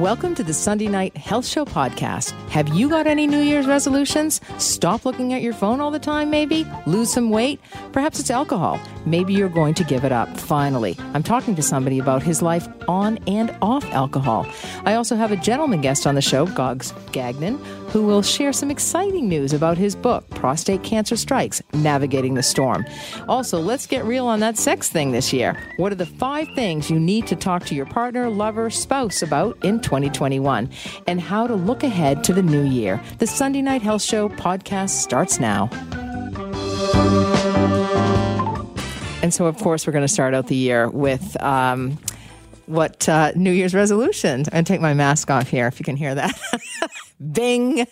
Welcome to the Sunday Night Health Show podcast. Have you got any New Year's resolutions? Stop looking at your phone all the time, maybe? Lose some weight? Perhaps it's alcohol. Maybe you're going to give it up, finally. I'm talking to somebody about his life on and off alcohol. I also have a gentleman guest on the show, Gogs Gagnon, who will share some exciting news about his book, Prostate Cancer Strikes Navigating the Storm. Also, let's get real on that sex thing this year. What are the five things you need to talk to your partner, lover, spouse about in 2021? And how to look ahead to the new year. The Sunday Night Health Show podcast starts now. And so, of course, we're going to start out the year with um, what uh, New Year's resolutions. I'm take my mask off here if you can hear that. Bing.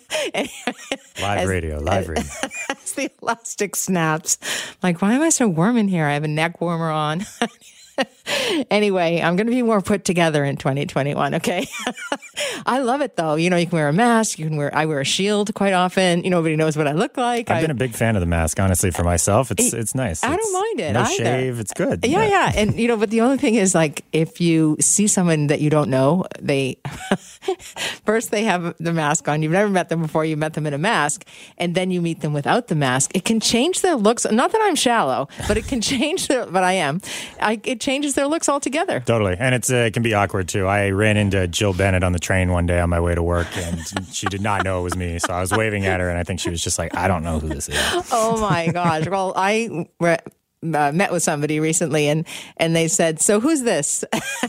live radio, live radio. As the elastic snaps. Like, why am I so warm in here? I have a neck warmer on. anyway, I'm going to be more put together in 2021. Okay. I love it though. You know, you can wear a mask. You can wear, I wear a shield quite often. You know, nobody knows what I look like. I've I, been a big fan of the mask, honestly, for myself. It's, it's nice. I It's don't mind it No either. shave. It's good. Yeah, yeah. And, you know, but the only thing is like, if you see someone that you don't know, they, first they have the mask on. You've never met them before. You met them in a mask and then you meet them without the mask. It can change their looks. Not that I'm shallow, but it can change their, but I am. I, it changes their looks altogether. Totally. And it's, uh, it can be awkward too. I ran into Jill Bennett on the train one day on my way to work and she did not know it was me. So I was waving at her and I think she was just like, I don't know who this is. Oh my gosh. Well, I re- uh, met with somebody recently and, and they said, So who's this?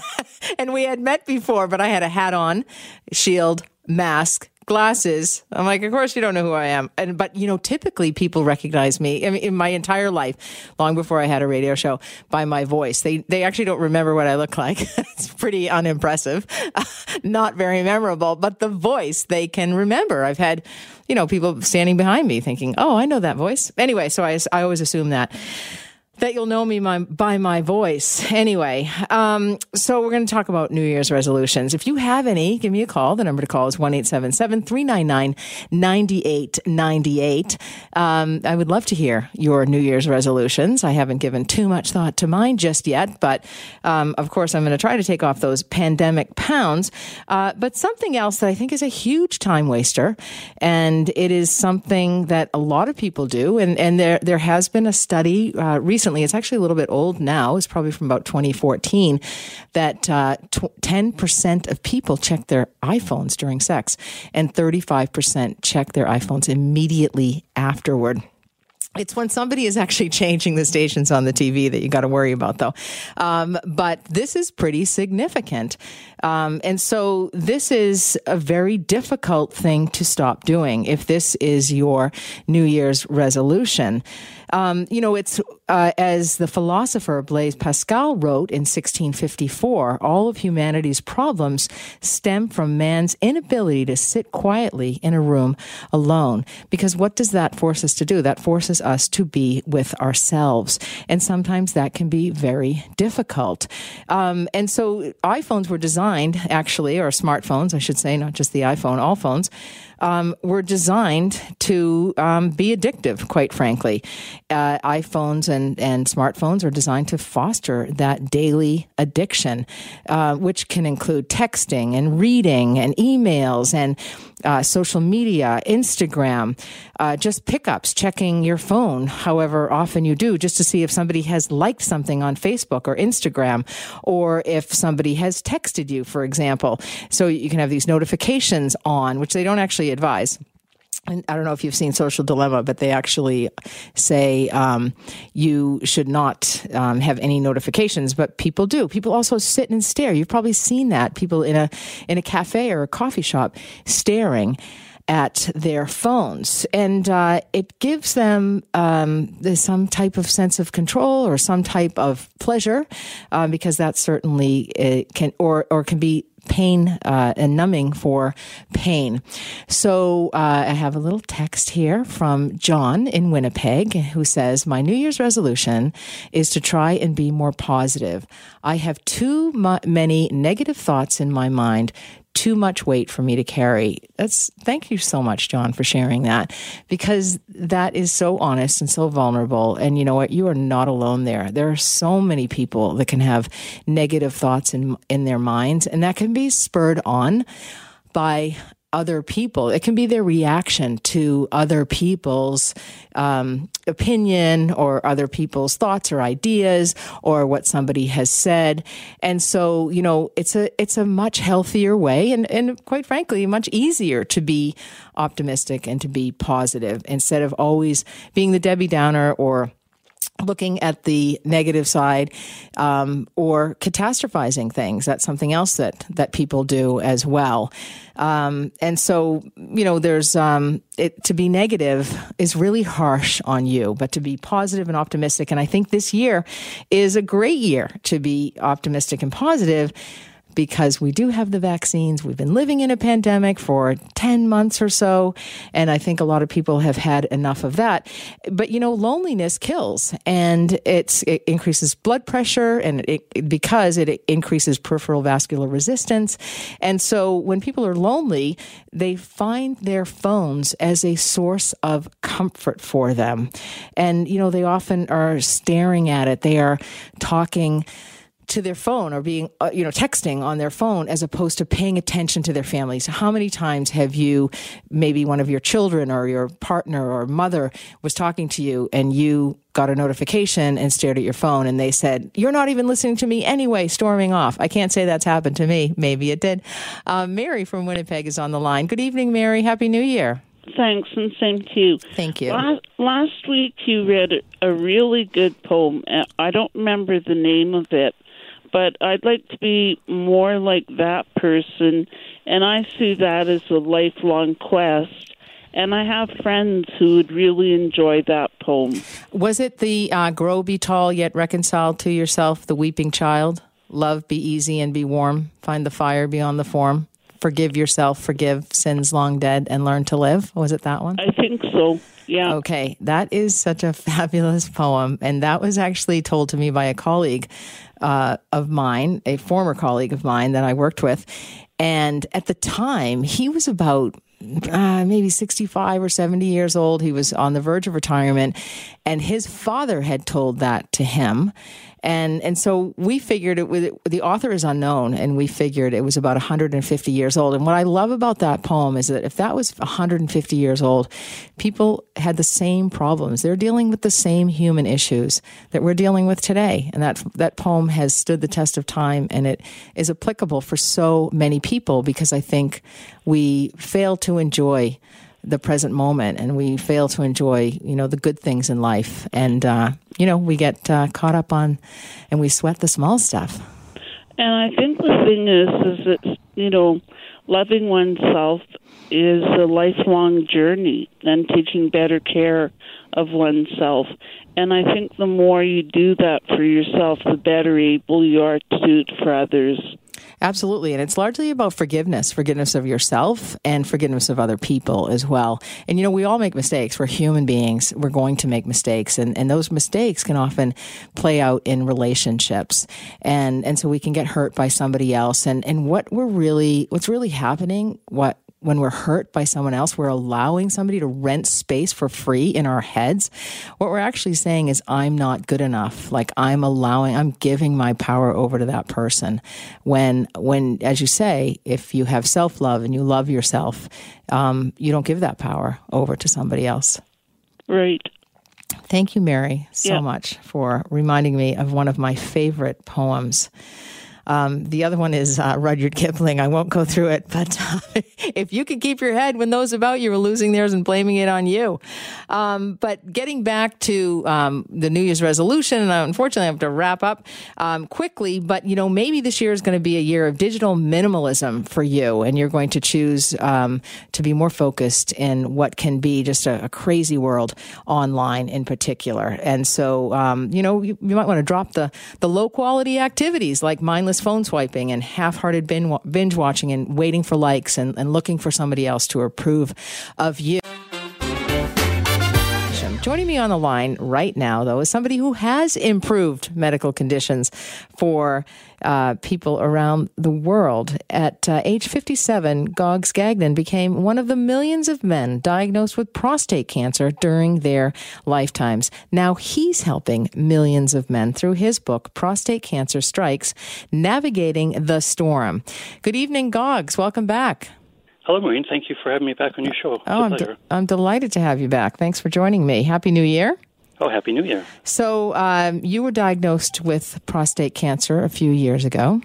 and we had met before, but I had a hat on, shield, mask, glasses. I'm like, of course you don't know who I am. And but you know, typically people recognize me. I mean, in my entire life, long before I had a radio show, by my voice. They they actually don't remember what I look like. it's pretty unimpressive, not very memorable. But the voice they can remember. I've had, you know, people standing behind me thinking, oh, I know that voice. Anyway, so I I always assume that that you'll know me my, by my voice. Anyway, um, so we're going to talk about New Year's resolutions. If you have any, give me a call. The number to call is 1 399 9898. Um, I would love to hear your New Year's resolutions. I haven't given too much thought to mine just yet, but um, of course, I'm going to try to take off those pandemic pounds. Uh, but something else that I think is a huge time waster, and it is something that a lot of people do, and, and there, there has been a study uh, recently, it's actually a little bit old now, it's probably from about 2014, that uh, tw- 10% of people check their iPhones during sex, and 35% check their iPhones immediately afterward. It's when somebody is actually changing the stations on the TV that you got to worry about, though. Um, but this is pretty significant. Um, and so this is a very difficult thing to stop doing if this is your New Year's resolution. Um, you know, it's uh, as the philosopher Blaise Pascal wrote in 1654 all of humanity's problems stem from man's inability to sit quietly in a room alone. Because what does that force us to do? That forces us to be with ourselves. And sometimes that can be very difficult. Um, and so iPhones were designed, actually, or smartphones, I should say, not just the iPhone, all phones. Um, were designed to um, be addictive, quite frankly. Uh, iPhones and, and smartphones are designed to foster that daily addiction, uh, which can include texting and reading and emails and uh, social media, Instagram, uh, just pickups, checking your phone however often you do, just to see if somebody has liked something on Facebook or Instagram, or if somebody has texted you, for example. So you can have these notifications on, which they don't actually advise. And I don't know if you've seen Social Dilemma, but they actually say um, you should not um, have any notifications, but people do. People also sit and stare. You've probably seen that. People in a in a cafe or a coffee shop staring at their phones, and uh, it gives them um, some type of sense of control or some type of pleasure, uh, because that certainly uh, can or or can be pain uh, and numbing for pain. So uh, I have a little text here from John in Winnipeg who says, My New Year's resolution is to try and be more positive. I have too mu- many negative thoughts in my mind, too much weight for me to carry. That's thank you so much, John, for sharing that because that is so honest and so vulnerable. And you know what? You are not alone there. There are so many people that can have negative thoughts in in their minds, and that can be spurred on by other people. It can be their reaction to other people's um, opinion or other people's thoughts or ideas or what somebody has said. And so, you know, it's a it's a much healthier way and, and quite frankly, much easier to be optimistic and to be positive instead of always being the Debbie Downer or looking at the negative side um, or catastrophizing things. That's something else that that people do as well. Um, and so, you know, there's um, it, to be negative is really harsh on you, but to be positive and optimistic. And I think this year is a great year to be optimistic and positive because we do have the vaccines. We've been living in a pandemic for 10 months or so. And I think a lot of people have had enough of that. But, you know, loneliness kills and it increases blood pressure and it, because it increases peripheral vascular resistance. And so when people are lonely, they find their phones as a source of comfort for them. And, you know, they often are staring at it. They are talking to their phone or being, uh, you know, texting on their phone as opposed to paying attention to their families. How many times have you, maybe one of your children or your partner or mother was talking to you and you got a notification and stared at your phone and they said, You're not even listening to me anyway, storming off. I can't say that's happened to me. Maybe it did. Uh, Mary from Winnipeg is on the line. Good evening, Mary. Happy New Year. Thanks, and same to you. Thank you. Last, last week you read a really good poem. I don't remember the name of it, but I'd like to be more like that person, and I see that as a lifelong quest. And I have friends who would really enjoy that poem. Was it the uh, Grow, Be Tall, Yet Reconciled to Yourself, The Weeping Child? Love, be easy and be warm. Find the fire beyond the form. Forgive yourself, forgive sins long dead, and learn to live. Was it that one? I think so. Yeah. Okay. That is such a fabulous poem. And that was actually told to me by a colleague uh, of mine, a former colleague of mine that I worked with. And at the time, he was about uh, maybe 65 or 70 years old. He was on the verge of retirement. And his father had told that to him. And, and so we figured it was, the author is unknown and we figured it was about 150 years old. And what I love about that poem is that if that was 150 years old, people had the same problems. They're dealing with the same human issues that we're dealing with today. And that, that poem has stood the test of time and it is applicable for so many people because I think we fail to enjoy the present moment and we fail to enjoy you know the good things in life and uh, you know we get uh, caught up on and we sweat the small stuff. And i think the thing is is that you know loving oneself is a lifelong journey and taking better care of oneself. And i think the more you do that for yourself the better able you are to do it for others Absolutely. And it's largely about forgiveness, forgiveness of yourself and forgiveness of other people as well. And, you know, we all make mistakes. We're human beings. We're going to make mistakes. And, and those mistakes can often play out in relationships. And, and so we can get hurt by somebody else. And, and what we're really, what's really happening, what when we're hurt by someone else, we're allowing somebody to rent space for free in our heads. What we're actually saying is, I'm not good enough. Like I'm allowing, I'm giving my power over to that person. When, when, as you say, if you have self love and you love yourself, um, you don't give that power over to somebody else. Right. Thank you, Mary, so yeah. much for reminding me of one of my favorite poems. Um, the other one is uh, Rudyard Kipling. I won't go through it, but if you could keep your head when those about you are losing theirs and blaming it on you. Um, but getting back to um, the New Year's resolution, and unfortunately, I have to wrap up um, quickly. But you know, maybe this year is going to be a year of digital minimalism for you, and you're going to choose um, to be more focused in what can be just a, a crazy world online, in particular. And so, um, you know, you, you might want to drop the the low quality activities like mindless phone swiping and half-hearted binge watching and waiting for likes and, and looking for somebody else to approve of you. Joining me on the line right now, though, is somebody who has improved medical conditions for uh, people around the world. At uh, age 57, Gogs Gagnon became one of the millions of men diagnosed with prostate cancer during their lifetimes. Now he's helping millions of men through his book, Prostate Cancer Strikes Navigating the Storm. Good evening, Gogs. Welcome back. Hello, Maureen. Thank you for having me back on your show. It's oh, I'm, de- I'm delighted to have you back. Thanks for joining me. Happy New Year. Oh, Happy New Year. So, um, you were diagnosed with prostate cancer a few years ago.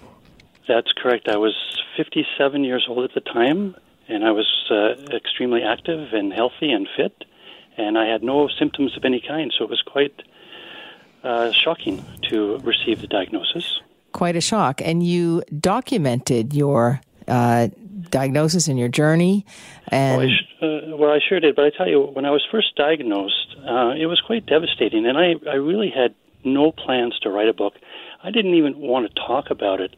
That's correct. I was 57 years old at the time, and I was uh, extremely active and healthy and fit, and I had no symptoms of any kind, so it was quite uh, shocking to receive the diagnosis. Quite a shock. And you documented your uh, diagnosis and your journey? And well I, uh, well, I sure did. But I tell you, when I was first diagnosed, uh, it was quite devastating, and I, I really had no plans to write a book. I didn't even want to talk about it.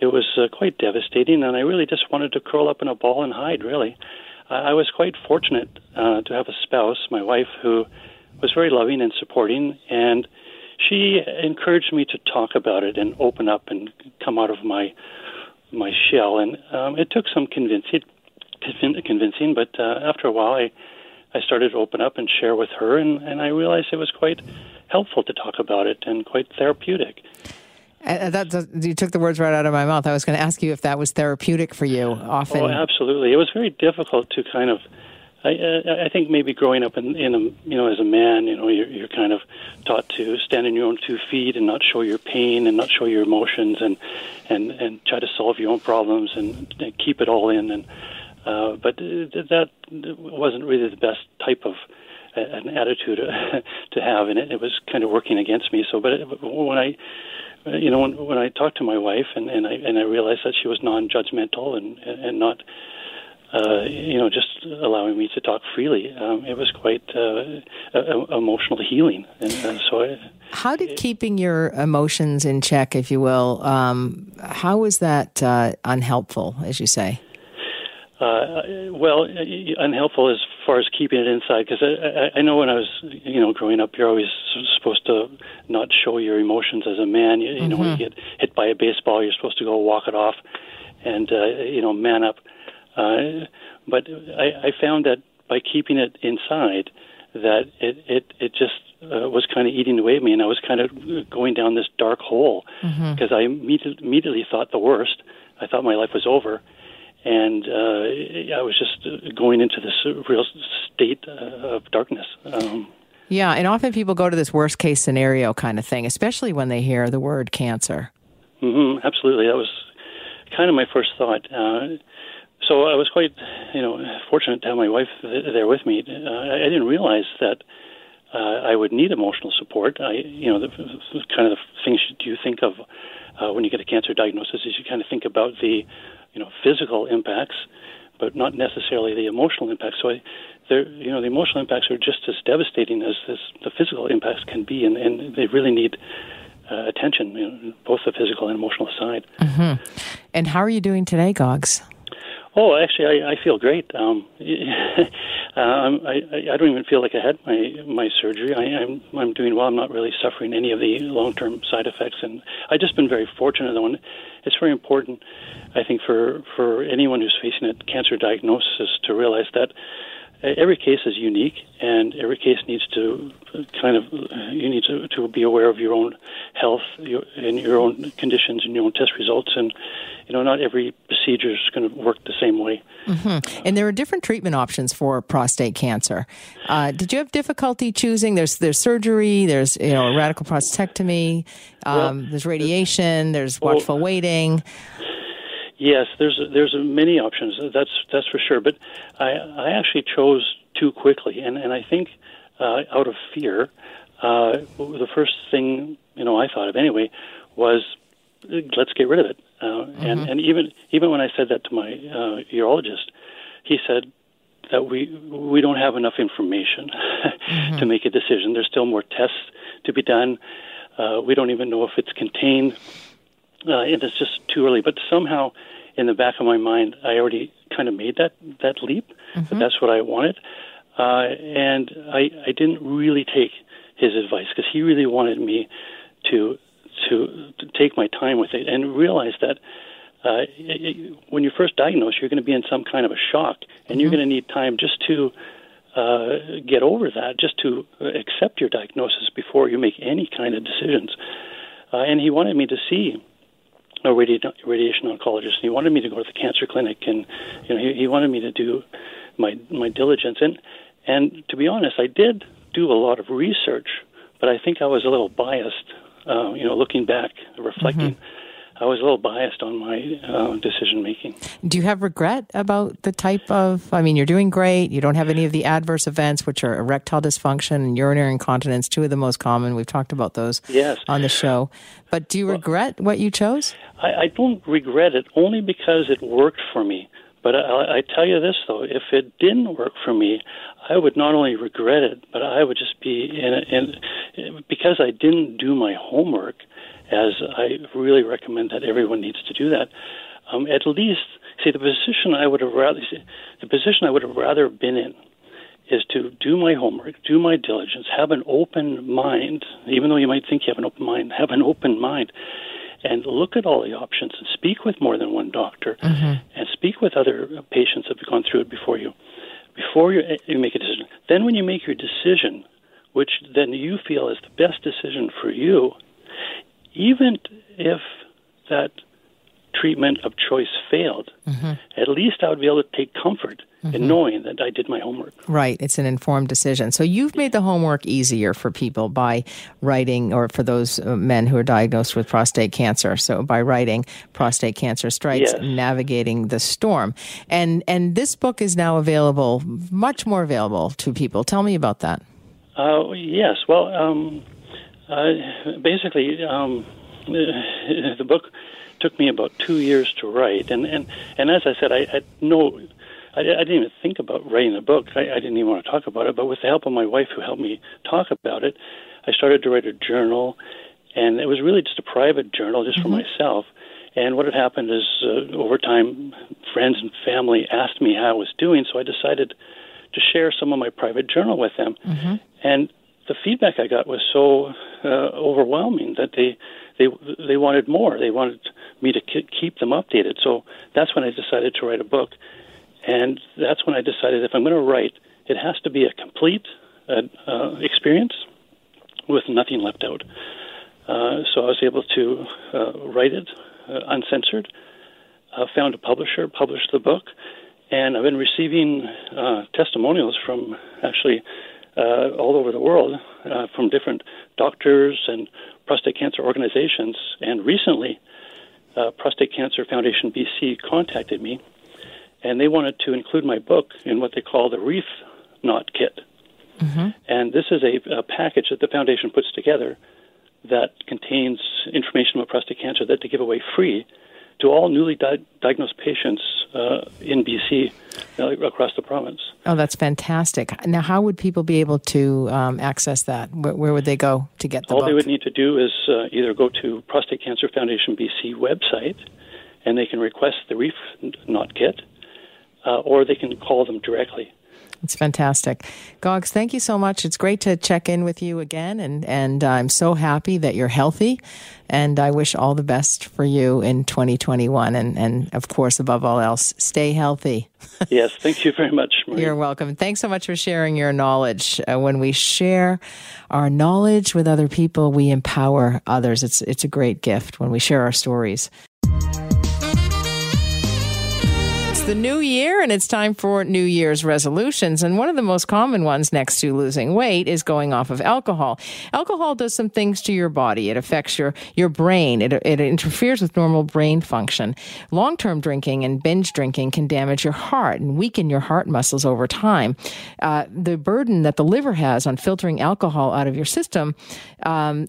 It was uh, quite devastating, and I really just wanted to curl up in a ball and hide. Really, I, I was quite fortunate uh, to have a spouse, my wife, who was very loving and supporting, and she encouraged me to talk about it and open up and come out of my my shell, and um, it took some convincing, convincing. But uh, after a while, I I started to open up and share with her, and, and I realized it was quite helpful to talk about it and quite therapeutic. Uh, that, you took the words right out of my mouth. I was going to ask you if that was therapeutic for you. Often, oh, absolutely. It was very difficult to kind of I, uh, I think maybe growing up in, in a, you know, as a man, you know, you're, you're kind of taught to stand on your own two feet and not show your pain and not show your emotions and, and, and try to solve your own problems and, and keep it all in. And, uh, but that wasn't really the best type of uh, an attitude to have, and it, it was kind of working against me. So, but when I, you know, when, when I talked to my wife and, and I and I realized that she was non-judgmental and and not uh, you know, just allowing me to talk freely. Um, it was quite uh, emotional healing. And uh, so, I, how did it, keeping your emotions in check, if you will, um, how was that uh, unhelpful, as you say? Uh, well, unhelpful as far as keeping it inside, because I, I, I know when I was, you know, growing up, you're always supposed to not show your emotions as a man. You, you mm-hmm. know, when you mm-hmm. get hit by a baseball, you're supposed to go walk it off, and you know, man up. Uh, but I, I found that by keeping it inside, that it it it just uh, was kind of eating away at me, and I was kind of going down this dark hole because mm-hmm. I immediately, immediately thought the worst. I thought my life was over, and uh, I was just going into this real state uh, of darkness. Um, yeah, and often people go to this worst case scenario kind of thing, especially when they hear the word cancer. Mm-hmm, absolutely, that was kind of my first thought. Uh, so I was quite, you know, fortunate to have my wife there with me. Uh, I didn't realize that uh, I would need emotional support. I, you know, the, the kind of the things you think of uh, when you get a cancer diagnosis is you kind of think about the, you know, physical impacts, but not necessarily the emotional impacts. So I, there, you know, the emotional impacts are just as devastating as, as the physical impacts can be, and, and they really need uh, attention, you know, both the physical and emotional side. Mm-hmm. And how are you doing today, Gogs? Oh, actually, I, I feel great. Um, um, I, I don't even feel like I had my my surgery. I, I'm I'm doing well. I'm not really suffering any of the long term side effects, and I've just been very fortunate. Though, and it's very important, I think, for for anyone who's facing a cancer diagnosis to realize that every case is unique, and every case needs to kind of you need to, to be aware of your own health your, and your own conditions and your own test results, and you know not every procedure is going to work the same way. Mm-hmm. And there are different treatment options for prostate cancer. Uh, did you have difficulty choosing? There's there's surgery, there's you know radical prostatectomy, um, well, there's radiation, there's watchful well, waiting. Yes, there's there's many options. That's that's for sure. But I I actually chose too quickly, and and I think uh, out of fear, uh, the first thing you know I thought of anyway was let's get rid of it. Uh, mm-hmm. And and even even when I said that to my uh, urologist, he said that we we don't have enough information mm-hmm. to make a decision. There's still more tests to be done. Uh, we don't even know if it's contained uh, and it's just too early. But somehow, in the back of my mind, I already kind of made that that leap. Mm-hmm. But that's what I wanted. uh, and I, I didn't really take his advice because he really wanted me to, to to take my time with it and realize that uh, it, when you're first diagnosed, you're going to be in some kind of a shock, and mm-hmm. you're going to need time just to uh, get over that, just to accept your diagnosis before you make any kind of decisions. Uh, and he wanted me to see a radi- radiation oncologist. And he wanted me to go to the cancer clinic, and you know, he, he wanted me to do my my diligence. And and to be honest, I did do a lot of research, but I think I was a little biased. Uh, you know, looking back, reflecting. Mm-hmm I was a little biased on my uh, decision making. Do you have regret about the type of? I mean, you're doing great. You don't have any of the adverse events, which are erectile dysfunction and urinary incontinence, two of the most common. We've talked about those yes. on the show. But do you well, regret what you chose? I, I, don't regret it only because it worked for me. But I, I tell you this though, if it didn't work for me, I would not only regret it, but I would just be in, in because I didn't do my homework as I really recommend that everyone needs to do that. Um, at least, see, the position I would have rather, the position I would have rather been in is to do my homework, do my diligence, have an open mind, even though you might think you have an open mind, have an open mind, and look at all the options and speak with more than one doctor mm-hmm. and speak with other patients that have gone through it before you, before you, you make a decision. Then, when you make your decision, which then you feel is the best decision for you, even if that treatment of choice failed, mm-hmm. at least I would be able to take comfort mm-hmm. in knowing that I did my homework. Right. It's an informed decision. So you've made the homework easier for people by writing, or for those uh, men who are diagnosed with prostate cancer. So by writing Prostate Cancer Strikes, yes. Navigating the Storm. And, and this book is now available, much more available to people. Tell me about that. Uh, yes. Well, um, uh, basically, um, the book took me about two years to write, and and, and as I said, I had no. I, I didn't even think about writing the book. I, I didn't even want to talk about it. But with the help of my wife, who helped me talk about it, I started to write a journal, and it was really just a private journal, just mm-hmm. for myself. And what had happened is, uh, over time, friends and family asked me how I was doing, so I decided to share some of my private journal with them. Mm-hmm. And the feedback I got was so uh, overwhelming that they they they wanted more. They wanted me to keep them updated. So that's when I decided to write a book, and that's when I decided if I'm going to write, it has to be a complete uh, uh, experience with nothing left out. Uh, so I was able to uh, write it uh, uncensored. found a publisher, published the book, and I've been receiving testimonials from actually uh, all over the world uh, from different doctors and prostate cancer organizations. And recently, uh, Prostate Cancer Foundation BC contacted me, and they wanted to include my book in what they call the Reef Knot Kit. Mm-hmm. And this is a, a package that the foundation puts together that contains information about prostate cancer that they give away free to all newly di- diagnosed patients uh, in BC uh, across the province. Oh, that's fantastic. Now, how would people be able to um, access that? Where, where, would they go to get the All book? they would need to do is uh, either go to Prostate Cancer Foundation BC website and they can request the Reef Knot Kit, uh, or they can call them directly. It's fantastic. Gogs, thank you so much. It's great to check in with you again, and, and I'm so happy that you're healthy. And I wish all the best for you in 2021. And, and of course, above all else, stay healthy. yes, thank you very much. Marie. You're welcome. Thanks so much for sharing your knowledge. Uh, when we share our knowledge with other people, we empower others. It's, it's a great gift when we share our stories the new year and it's time for New Year's resolutions. And one of the most common ones next to losing weight is going off of alcohol. Alcohol does some things to your body. It affects your, your brain. It, it interferes with normal brain function. Long-term drinking and binge drinking can damage your heart and weaken your heart muscles over time. Uh, the burden that the liver has on filtering alcohol out of your system um,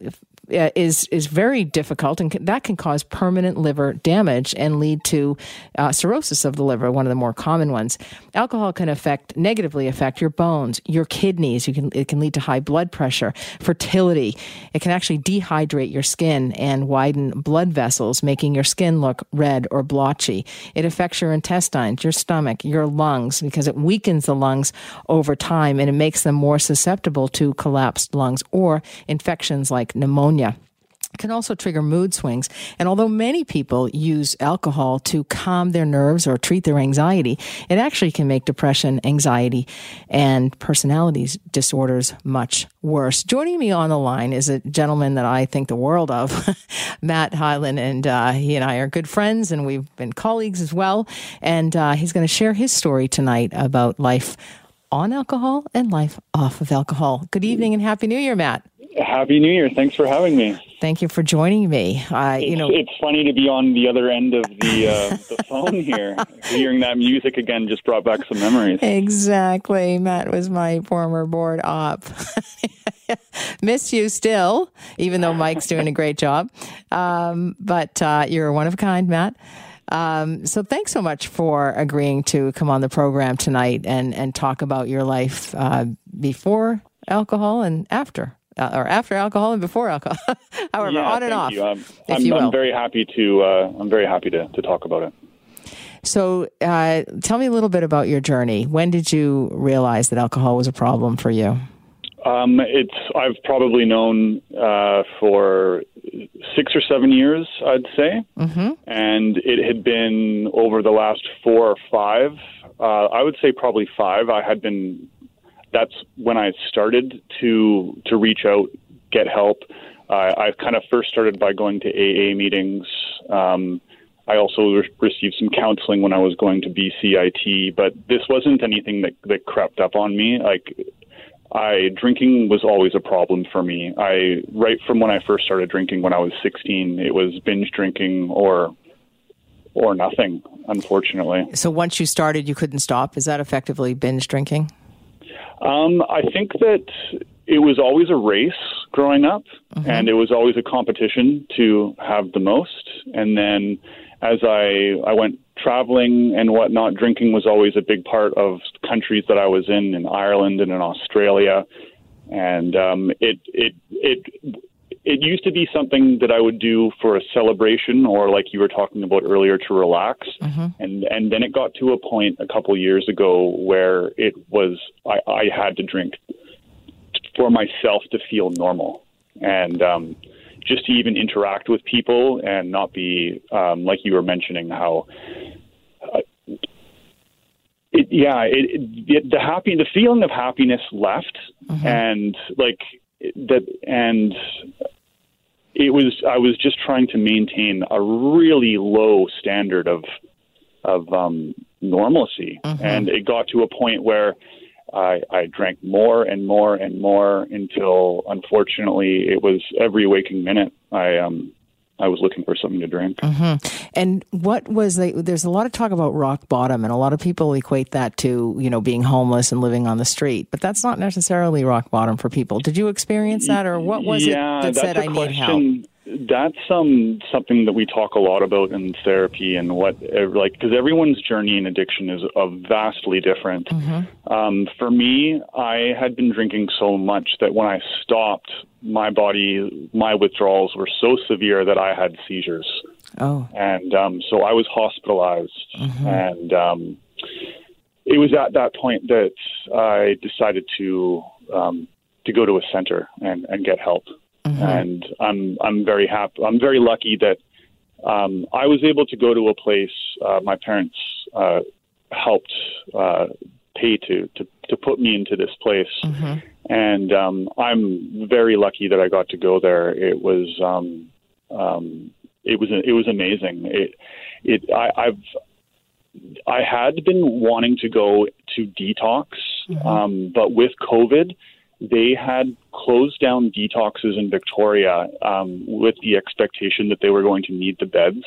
uh, is is very difficult, and that can cause permanent liver damage and lead to uh, cirrhosis of the liver, one of the more common ones. Alcohol can affect negatively affect your bones, your kidneys. You can it can lead to high blood pressure, fertility. It can actually dehydrate your skin and widen blood vessels, making your skin look red or blotchy. It affects your intestines, your stomach, your lungs because it weakens the lungs over time and it makes them more susceptible to collapsed lungs or infections like pneumonia can also trigger mood swings. And although many people use alcohol to calm their nerves or treat their anxiety, it actually can make depression, anxiety, and personality disorders much worse. Joining me on the line is a gentleman that I think the world of, Matt Hyland, and uh, he and I are good friends, and we've been colleagues as well. And uh, he's going to share his story tonight about life on alcohol and life off of alcohol. Good evening and happy New Year, Matt. Happy New Year! Thanks for having me. Thank you for joining me. You know, it's funny to be on the other end of the uh, the phone here. Hearing that music again just brought back some memories. Exactly. Matt was my former board op. Miss you still, even though Mike's doing a great job. Um, but uh, you're one of a kind, Matt. Um, so thanks so much for agreeing to come on the program tonight and and talk about your life uh, before alcohol and after uh, or after alcohol and before alcohol. However, yeah, on and off. You. I'm, I'm, I'm, very happy to. Uh, I'm very happy to, to talk about it. So, uh, tell me a little bit about your journey. When did you realize that alcohol was a problem for you? Um, it's I've probably known uh, for six or seven years, I'd say, mm-hmm. and it had been over the last four or five. Uh, I would say probably five. I had been that's when I started to to reach out, get help. Uh, I kind of first started by going to AA meetings. Um, I also re- received some counseling when I was going to BCIT, but this wasn't anything that that crept up on me. Like I drinking was always a problem for me. I right from when I first started drinking when I was 16, it was binge drinking or or nothing, unfortunately. So once you started, you couldn't stop. Is that effectively binge drinking? Um, I think that it was always a race growing up, mm-hmm. and it was always a competition to have the most. And then as I I went traveling and whatnot, drinking was always a big part of countries that I was in, in Ireland and in Australia. And um, it it it it used to be something that I would do for a celebration or like you were talking about earlier to relax. Mm-hmm. And and then it got to a point a couple years ago where it was I, I had to drink for myself to feel normal and um, just to even interact with people and not be um, like you were mentioning how. Uh, it, yeah, it, it, the happy, the feeling of happiness left, mm-hmm. and like that, and it was I was just trying to maintain a really low standard of of um, normalcy, mm-hmm. and it got to a point where I, I drank more and more and more until, unfortunately, it was every waking minute I um, I was looking for something to drink. Mm-hmm. And what was the, there's a lot of talk about rock bottom, and a lot of people equate that to you know being homeless and living on the street, but that's not necessarily rock bottom for people. Did you experience that, or what was yeah, it that said I question. need help? That's um, something that we talk a lot about in therapy, and what like because everyone's journey in addiction is uh, vastly different. Mm-hmm. Um, for me, I had been drinking so much that when I stopped, my body, my withdrawals were so severe that I had seizures. Oh, and um, so I was hospitalized, mm-hmm. and um, it was at that point that I decided to um, to go to a center and, and get help. Mm-hmm. And I'm I'm very happy. I'm very lucky that um, I was able to go to a place. Uh, my parents uh, helped uh, pay to, to to put me into this place, mm-hmm. and um, I'm very lucky that I got to go there. It was um, um, it was it was amazing. It it I, I've I had been wanting to go to detox, mm-hmm. um, but with COVID, they had closed down detoxes in Victoria um, with the expectation that they were going to need the beds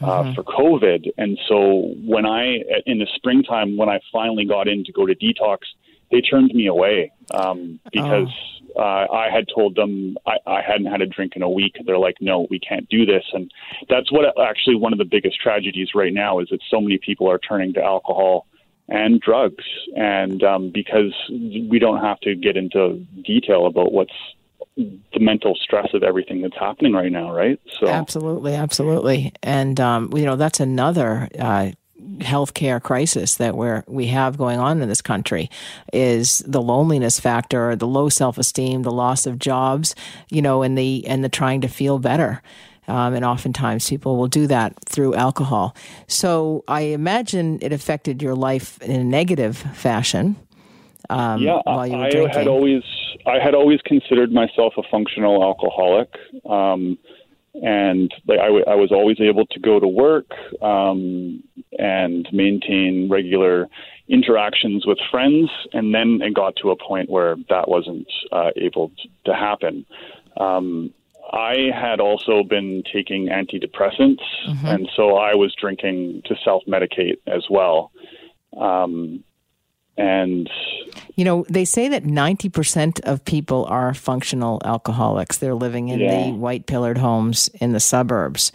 uh, mm-hmm. for COVID. And so when I, in the springtime, when I finally got in to go to detox, they turned me away um, because uh, I had told them I, I hadn't had a drink in a week. They're like, no, we can't do this. And that's what actually one of the biggest tragedies right now is that so many people are turning to alcohol and drugs. And um, because we don't have to get into detail about what's the mental stress of everything that's happening right now, right? So absolutely, absolutely, and um, you know that's another uh, healthcare crisis that we're, we have going on in this country is the loneliness factor, the low self esteem, the loss of jobs, you know, and the and the trying to feel better. Um, and oftentimes people will do that through alcohol. So I imagine it affected your life in a negative fashion. Um, yeah, I had always I had always considered myself a functional alcoholic. Um, and like I, w- I was always able to go to work um, and maintain regular interactions with friends, and then it got to a point where that wasn't uh, able to happen. Um, I had also been taking antidepressants, mm-hmm. and so I was drinking to self medicate as well. Um, and you know they say that 90% of people are functional alcoholics they're living in yeah. the white pillared homes in the suburbs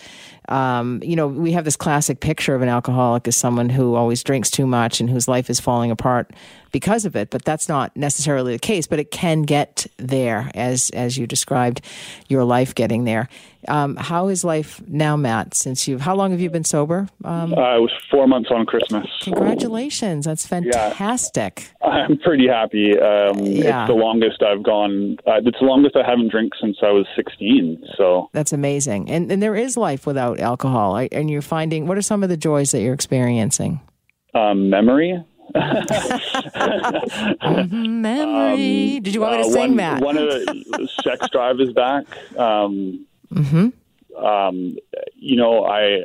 um, you know we have this classic picture of an alcoholic as someone who always drinks too much and whose life is falling apart because of it but that's not necessarily the case but it can get there as as you described your life getting there um, how is life now, Matt? Since you've, how long have you been sober? Um, uh, it was four months on Christmas. Congratulations! That's fantastic. Yeah, I'm pretty happy. Um, yeah. It's the longest I've gone. Uh, it's the longest I haven't drank since I was 16. So that's amazing. And and there is life without alcohol. And you're finding what are some of the joys that you're experiencing? Um, memory. memory. Um, Did you want me to uh, sing, one, Matt? One of the sex drive is back. Um, Mm-hmm. Um, you know, I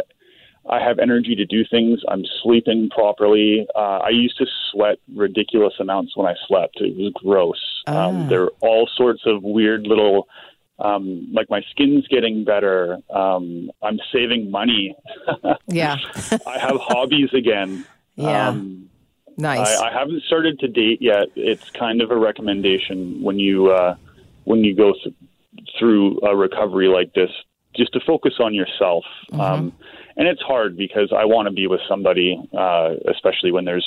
I have energy to do things. I'm sleeping properly. Uh, I used to sweat ridiculous amounts when I slept. It was gross. Um, ah. Um, there are all sorts of weird little, um, like my skin's getting better. Um, I'm saving money. yeah. I have hobbies again. Yeah. Um, nice. I, I, haven't started to date yet. It's kind of a recommendation when you uh, when you go th- through a recovery like this just to focus on yourself. Mm-hmm. Um, and it's hard because I want to be with somebody, uh, especially when there's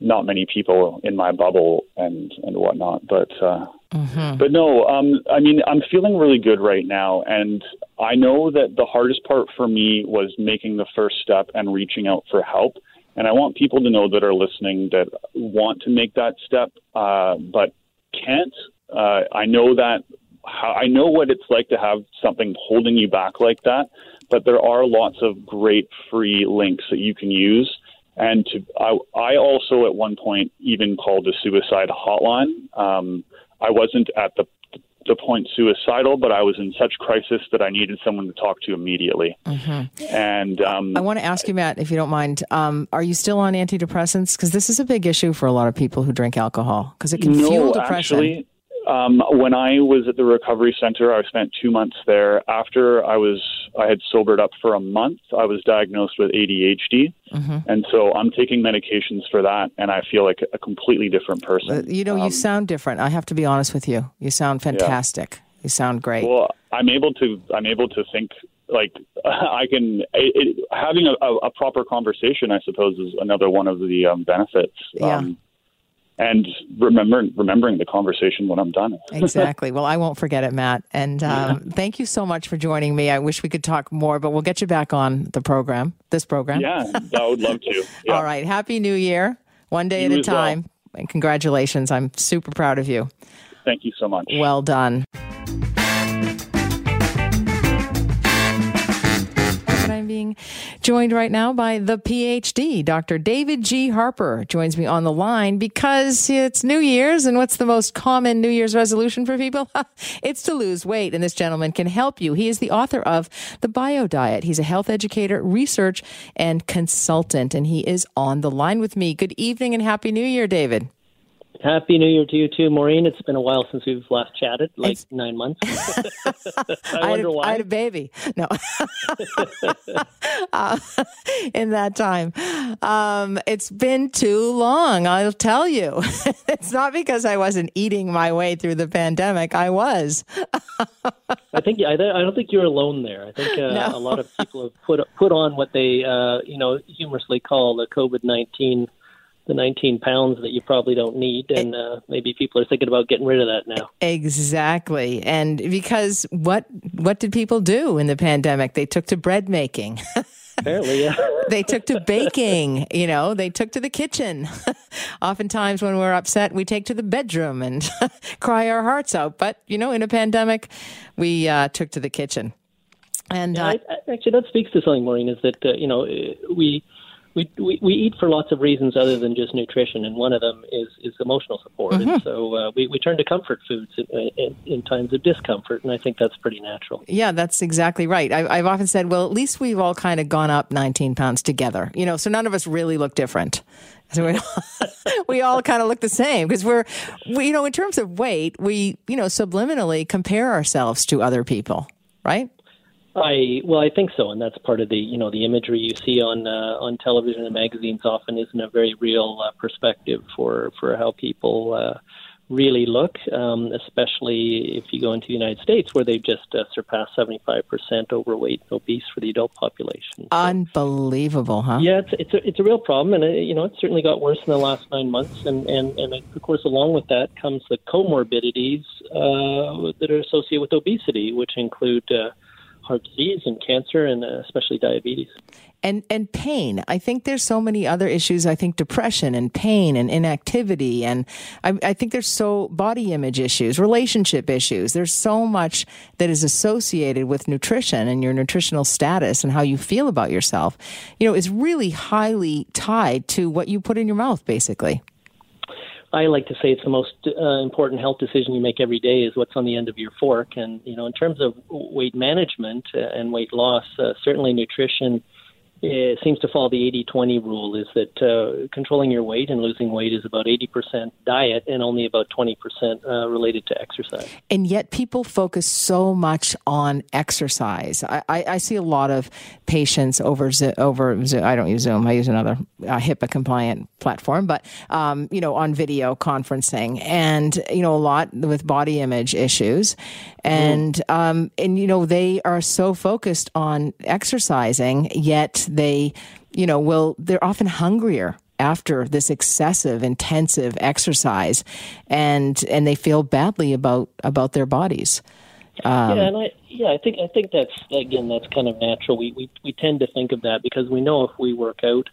not many people in my bubble and and whatnot. But uh, mm-hmm. but no, um, I mean I'm feeling really good right now, and I know that the hardest part for me was making the first step and reaching out for help. And I want people to know that are listening that want to make that step, uh, but can't. Uh, I know that I know what it's like to have something holding you back like that, but there are lots of great free links that you can use. And to, I, I also at one point even called a suicide hotline. Um, I wasn't at the the point suicidal, but I was in such crisis that I needed someone to talk to immediately. Mm-hmm. And um, I want to ask you, Matt, if you don't mind, um, are you still on antidepressants? Because this is a big issue for a lot of people who drink alcohol because it can no, fuel depression. Actually, um, when I was at the recovery center, I spent two months there. After I was, I had sobered up for a month. I was diagnosed with ADHD, mm-hmm. and so I'm taking medications for that, and I feel like a completely different person. You know, um, you sound different. I have to be honest with you. You sound fantastic. Yeah. You sound great. Well, I'm able to. I'm able to think like I can. It, it, having a, a, proper conversation, I suppose, is another one of the um, benefits. Yeah. Um, and remembering remembering the conversation when I'm done. exactly. Well, I won't forget it, Matt. And um, yeah. thank you so much for joining me. I wish we could talk more, but we'll get you back on the program, this program. Yeah, I would love to. Yeah. All right. Happy New Year, one day you at a time. Well. And congratulations. I'm super proud of you. Thank you so much. Well done. Being joined right now by the PhD, Dr. David G. Harper joins me on the line because it's New Year's. And what's the most common New Year's resolution for people? it's to lose weight. And this gentleman can help you. He is the author of The Bio Diet. He's a health educator, research, and consultant. And he is on the line with me. Good evening and Happy New Year, David. Happy New Year to you too, Maureen. It's been a while since we've last chatted, like It's- nine months. I I had, wonder why. I had a baby. No, uh, in that time, um, it's been too long. I'll tell you, it's not because I wasn't eating my way through the pandemic. I was. I think I, I don't think you're alone there. I think uh, No. a lot of people have put put on what they uh, you know humorously call the COVID nineteen, the nineteen pounds that you probably don't need, and uh, maybe people are thinking about getting rid of that now. Exactly. And because what what did people do in the pandemic? They took to bread making. Apparently, yeah. they took to baking, you know, they took to the kitchen. Oftentimes when we're upset, we take to the bedroom and cry our hearts out. But, you know, in a pandemic, we uh, took to the kitchen. And uh, I, I, actually, that speaks to something, Maureen. Is that uh, you know uh, we. We, we, we eat for lots of reasons other than just nutrition, and one of them is, is emotional support. And so uh, we, we turn to comfort foods in, in, in times of discomfort, and I think that's pretty natural. Yeah, that's exactly right. I, I've often said, well, at least we've all kind of gone up 19 pounds together, you know, so none of us really look different. So we, we all kind of look the same because we're, we, you know, in terms of weight, we, you know, subliminally compare ourselves to other people, right? I well, I think so, and that's part of the you know the imagery you see on uh, on television and magazines often isn't a very real uh, perspective for for how people uh, really look, um, especially if you go into the United States where they've just uh, surpassed seventy five percent overweight and obese for the adult population. Unbelievable, huh? Yeah, it's it's a it's a real problem, and uh, you know it's certainly got worse in the last nine months, and and and of course along with that comes the comorbidities uh, that are associated with obesity, which include uh, heart disease and cancer, and uh, especially diabetes. and and pain. I think there's so many other issues. I think depression and pain and inactivity, and I, I think there's so body image issues, relationship issues. There's so much that is associated with nutrition and your nutritional status and how you feel about yourself. You know, is really highly tied to what you put in your mouth, basically. I like to say it's the most uh, important health decision you make every day is what's on the end of your fork. And you know, in terms of weight management uh, and weight loss, uh, certainly nutrition it seems to follow the 80-20 rule. Is that uh, controlling your weight and losing weight is about 80% diet and only about 20% uh, related to exercise. and yet people focus so much on exercise. I, I, I see a lot of patients over over I don't use Zoom. I use another uh, HIPAA compliant platform, but um, you know on video conferencing, and you know a lot with body image issues, and um, and you know they are so focused on exercising, yet they you know will they're often hungrier after this excessive intensive exercise and and they feel badly about about their bodies yeah, um, and I yeah, I think I think that's again that's kind of natural. We we we tend to think of that because we know if we work out,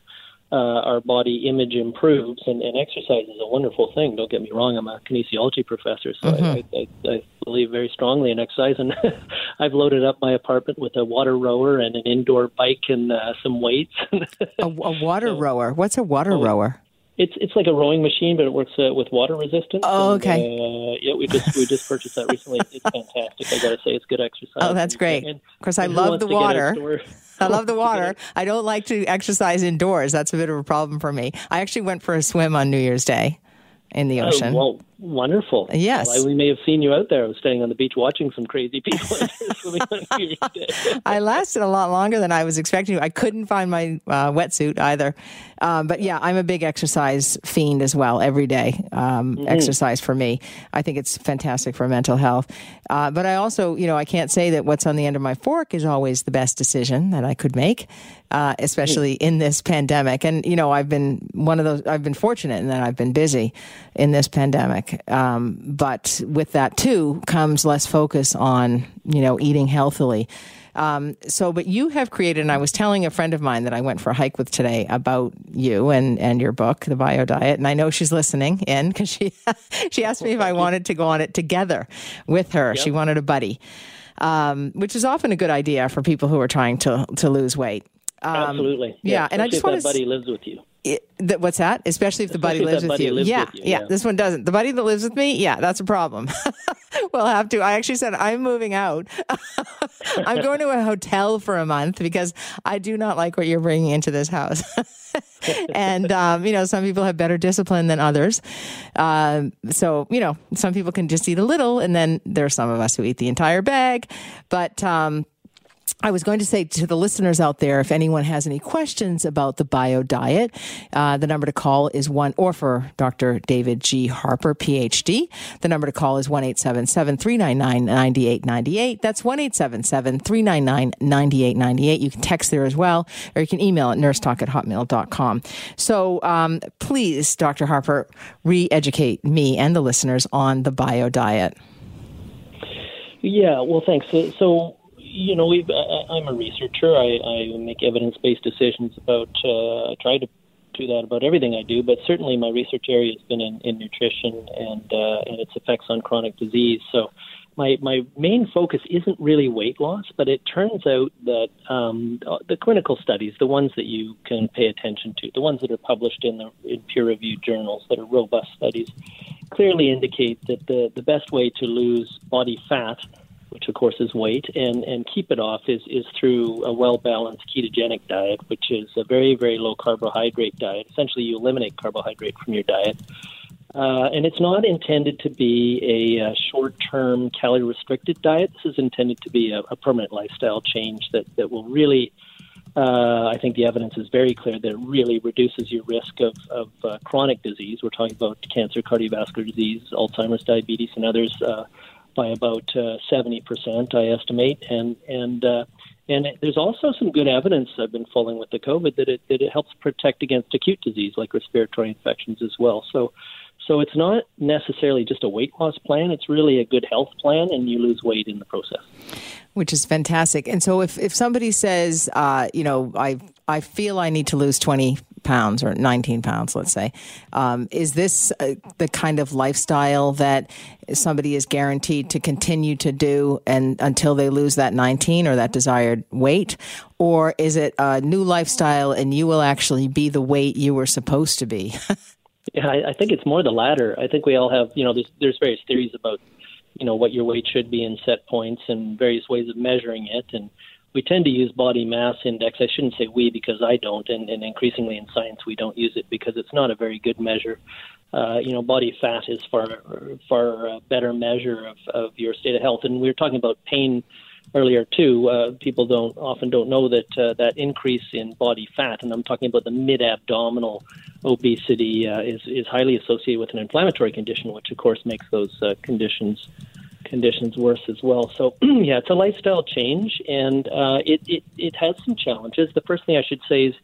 uh, our body image improves, and, and exercise is a wonderful thing. Don't get me wrong; I'm a kinesiology professor, so I, I, I believe very strongly in exercise. And I've loaded up my apartment with a water rower and an indoor bike and uh, some weights. a, a water rower what's a water rower It's it's like a rowing machine, but it works uh, with water resistance. Oh, And, okay. uh, yeah, we just we just purchased that recently. It's fantastic. I got to say, it's good exercise. Oh, that's great. and- 'Cause I and who love the water. I love the water. I don't like to exercise indoors. That's a bit of a problem for me. I actually went for a swim on New Year's Day in the oh, ocean. Oh, well, wonderful. Yes. Well, I- we may have seen you out there. I was staying on the beach watching some crazy people swimming on New Year's I lasted a lot longer than I was expecting. I couldn't find my uh, wetsuit either. Um, but yeah, I'm a big exercise fiend as well every day. Um, Exercise for me. I think it's fantastic for mental health. Uh, but I also, you know, I can't say that what's on the end of my fork is always the best decision that I could make, uh, especially in this pandemic. And, you know, I've been one of those, I've been fortunate in that I've been busy in this pandemic. Um, but with that too comes less focus on, you know, eating healthily. Um, so, but you have created, and I was telling a friend of mine that I went for a hike with today about you and, and your book, The Bio Diet. And I know she's listening in because she, she asked me if I wanted to go on it together with her. She wanted a buddy, um, which is often a good idea for people who are trying to, to lose weight. Um, Absolutely. yeah, and I just wanna that buddy lives with you. It, that, what's that? Especially if the buddy Especially if lives with buddy you. lives yeah, with you, yeah, yeah. This one doesn't. The buddy that lives with me, yeah, that's a problem. we'll have to. I actually said I'm moving out. I'm going to a hotel for a month because I do not like what you're bringing into this house. and um, you know, some people have better discipline than others. Uh, so you know, some people can just eat a little, and then there are some of us who eat the entire bag. But um, I was going to say to the listeners out there, if anyone has any questions about the bio diet, uh, the number to call is one, or for Dr. David G. Harper, PhD, the number to call is 1 399 9898. That's 1 399 9898. You can text there as well, or you can email at nursetalk at hotmail.com. So um, please, Dr. Harper, re educate me and the listeners on the bio diet. Yeah, well, thanks. So, so you know, we've, I, I'm a researcher. I, I make evidence based decisions about, uh, I try to do that about everything I do, but certainly my research area has been in, in nutrition and, uh, and its effects on chronic disease. So my, my main focus isn't really weight loss, but it turns out that um, the clinical studies, the ones that you can pay attention to, the ones that are published in the in peer reviewed journals that are robust studies, clearly indicate that the, the best way to lose body fat which of course is weight, and, and keep it off is, is through a well balanced ketogenic diet, which is a very, very low carbohydrate diet. Essentially, you eliminate carbohydrate from your diet. Uh, and it's not intended to be a, a short term calorie restricted diet. This is intended to be a, a permanent lifestyle change that, that will really uh, I think the evidence is very clear that it really reduces your risk of, of uh, chronic disease. We're talking about cancer, cardiovascular disease, Alzheimer's, diabetes, and others uh, by about uh, seventy percent, I estimate, and and uh, and there's also some good evidence I've been following with the COVID that it that it helps protect against acute disease like respiratory infections as well. So. So it's not necessarily just a weight loss plan; it's really a good health plan, and you lose weight in the process. Which is fantastic. And so, if, if somebody says, uh, you know, I I feel I need to lose twenty pounds or 19 pounds, let's say. Um, is this uh, the kind of lifestyle that somebody is guaranteed to continue to do and until they lose that 19 or that desired weight? Or is it a new lifestyle and you will actually be the weight you were supposed to be? yeah, I, I think it's more the latter. I think we all have, you know, there's, there's various theories about, you know, what your weight should be in set points and various ways of measuring it. And we tend to use body mass index. I shouldn't say we because I don't, and, and increasingly in science we don't use it because it's not a very good measure. Uh, you know, body fat is far far uh, better measure of, of your state of health. And we were talking about pain earlier too. Uh, people don't often don't know that uh, that increase in body fat, and I'm talking about the mid-abdominal obesity, uh, is is highly associated with an inflammatory condition, which of course makes those uh, conditions conditions worse as well. So yeah, it's a lifestyle change, and uh, it, it it has some challenges. The first thing I should say is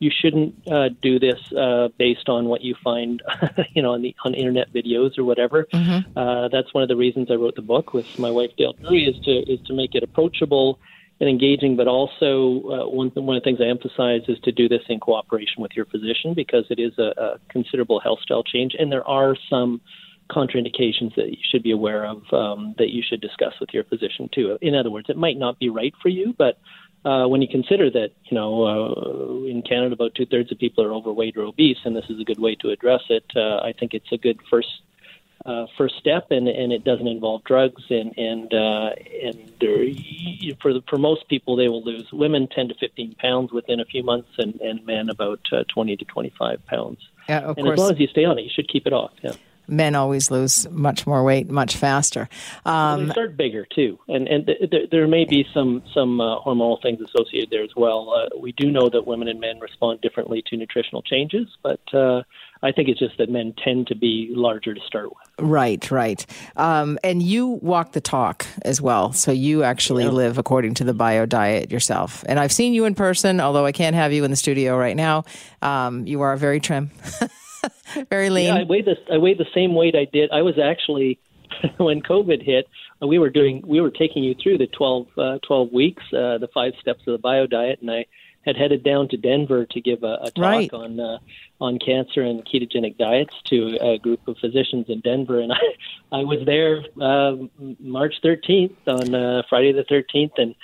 you shouldn't uh, do this uh, based on what you find, you know, on the on internet videos or whatever. Mm-hmm. Uh, that's one of the reasons I wrote the book with my wife Dale Drury is to is to make it approachable and engaging, but also uh, one one of the things I emphasize is to do this in cooperation with your physician because it is a, a considerable health style change, and there are some contraindications that you should be aware of um, that you should discuss with your physician too. In other words, it might not be right for you, but uh, when you consider that, you know, uh, in Canada about two thirds of people are overweight or obese, and this is a good way to address it, uh, I think it's a good first uh, first step, and, and it doesn't involve drugs, and and uh, and for the, for most people, they will lose. Women ten to fifteen pounds within a few months, and and men about uh, twenty to twenty five pounds. Yeah, of and course. as long as you stay on it, you should keep it off. Yeah men always lose much more weight much faster. Um, well, they start bigger too, and and th- th- there may be some some uh, hormonal things associated there as well. Uh, we do know that women and men respond differently to nutritional changes, but uh, I think it's just that men tend to be larger to start with. Right, right. Um, and you walk the talk as well. So you actually yeah. live according to the bio diet yourself. And I've seen you in person, although I can't have you in the studio right now. Um, you are very trim. Very lean. Yeah, I weighed the I weighed the same weight I did. I was actually when COVID hit, we were doing we were taking you through the 12, uh, 12 weeks, uh, the five steps of the bio diet, and I had headed down to Denver to give a, a talk right. on uh, on cancer and ketogenic diets to a group of physicians in Denver, and I I was there uh, March 13th on uh, Friday the 13th, and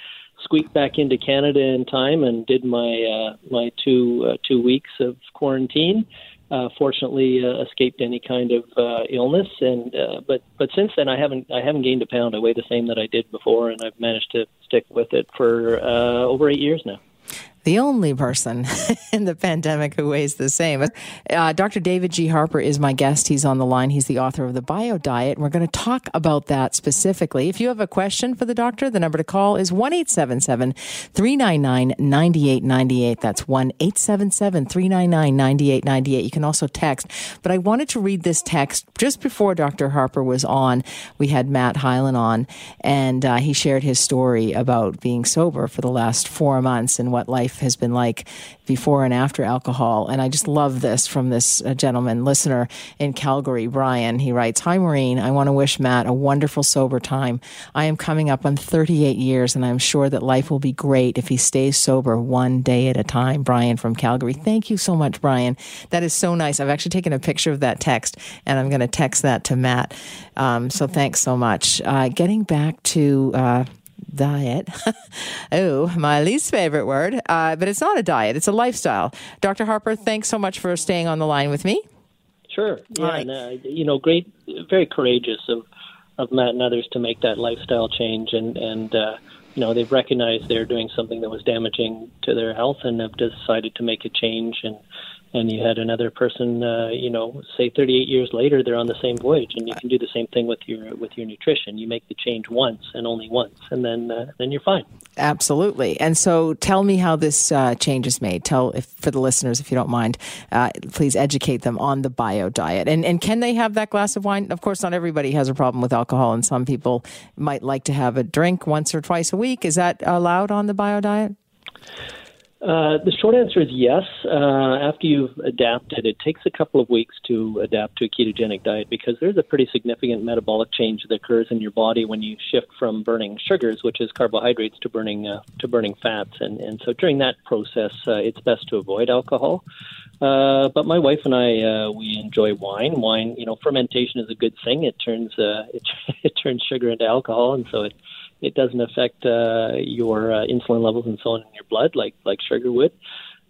squeaked back into Canada in time and did my uh, my two uh, two weeks of quarantine uh, fortunately uh, escaped any kind of uh, illness. And uh, but but since then, I haven't I haven't gained a pound. I weigh the same that I did before, and I've managed to stick with it for uh, over eight years now the only person in the pandemic who weighs the same. Uh, Dr. David G. Harper is my guest. He's on the line. He's the author of The Bio Diet. We're going to talk about that specifically. If you have a question for the doctor, the number to call is 1 877 399 9898. That's 1 877 399 9898. You can also text. But I wanted to read this text just before Dr. Harper was on. We had Matt Hyland on, and uh, he shared his story about being sober for the last four months and what life life has been like before and after alcohol. And I just love this from this uh, gentleman, listener in Calgary, Brian. He writes Hi, Maureen. I want to wish Matt a wonderful sober time. I am coming up on 38 years, and I'm sure that life will be great if he stays sober one day at a time. Brian from Calgary. Thank you so much, Brian. That is so nice. I've actually taken a picture of that text, and I'm going to text that to Matt. Um, so thanks so much. Uh, getting back to. Uh, diet. oh, my least favorite word. Uh, but it's not a diet, it's a lifestyle. Dr. Harper, thanks so much for staying on the line with me. Sure. Yeah. Right. And, uh, you know, great, very courageous of, of Matt and others to make that lifestyle change. And, and uh, you know, they've recognized they're doing something that was damaging to their health and have decided to make a change. And, and you had another person, uh, you know, say 38 years later, they're on the same voyage, and you can do the same thing with your with your nutrition. You make the change once and only once, and then uh, then you're fine. Absolutely. And so, tell me how this uh, change is made. Tell if for the listeners, if you don't mind, uh, please educate them on the bio diet. And and can they have that glass of wine? Of course, not everybody has a problem with alcohol, and some people might like to have a drink once or twice a week. Is that allowed on the bio diet? Uh, the short answer is yes. Uh, after you've adapted, it takes a couple of weeks to adapt to a ketogenic diet because there's a pretty significant metabolic change that occurs in your body when you shift from burning sugars, which is carbohydrates, to burning uh, to burning fats. And and so during that process, uh, it's best to avoid alcohol. Uh, but my wife and I, uh, we enjoy wine. Wine, you know, fermentation is a good thing. It turns uh, it, it turns sugar into alcohol, and so it it doesn't affect uh, your uh, insulin levels and so on in your blood like like sugar would.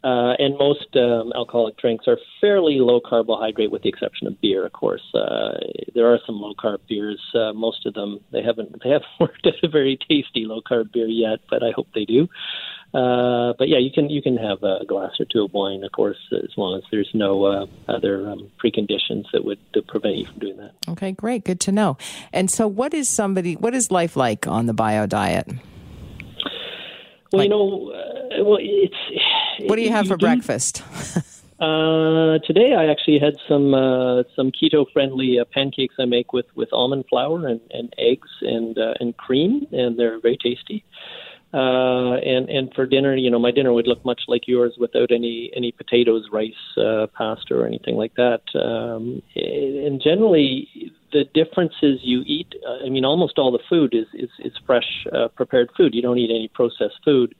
Uh, and most um, alcoholic drinks are fairly low carbohydrate, with the exception of beer. Of course, uh, there are some low carb beers. Uh, most of them they haven't they haven't worked at a very tasty low carb beer yet, but I hope they do. Uh, but yeah, you can you can have a glass or two of wine, of course, as long as there's no uh, other um, preconditions that would prevent you from doing that. Okay, great, good to know. And so, what is somebody? What is life like on the bio diet? Well, like, you know, uh, well, it's. What do you have you for do, breakfast? uh, today, I actually had some uh, some keto friendly uh, pancakes I make with, with almond flour and, and eggs and uh, and cream, and they're very tasty. Uh, and and for dinner, you know, my dinner would look much like yours without any any potatoes, rice, uh, pasta, or anything like that. Um, and generally, the differences you eat. Uh, I mean, almost all the food is is, is fresh, uh, prepared food. You don't eat any processed food.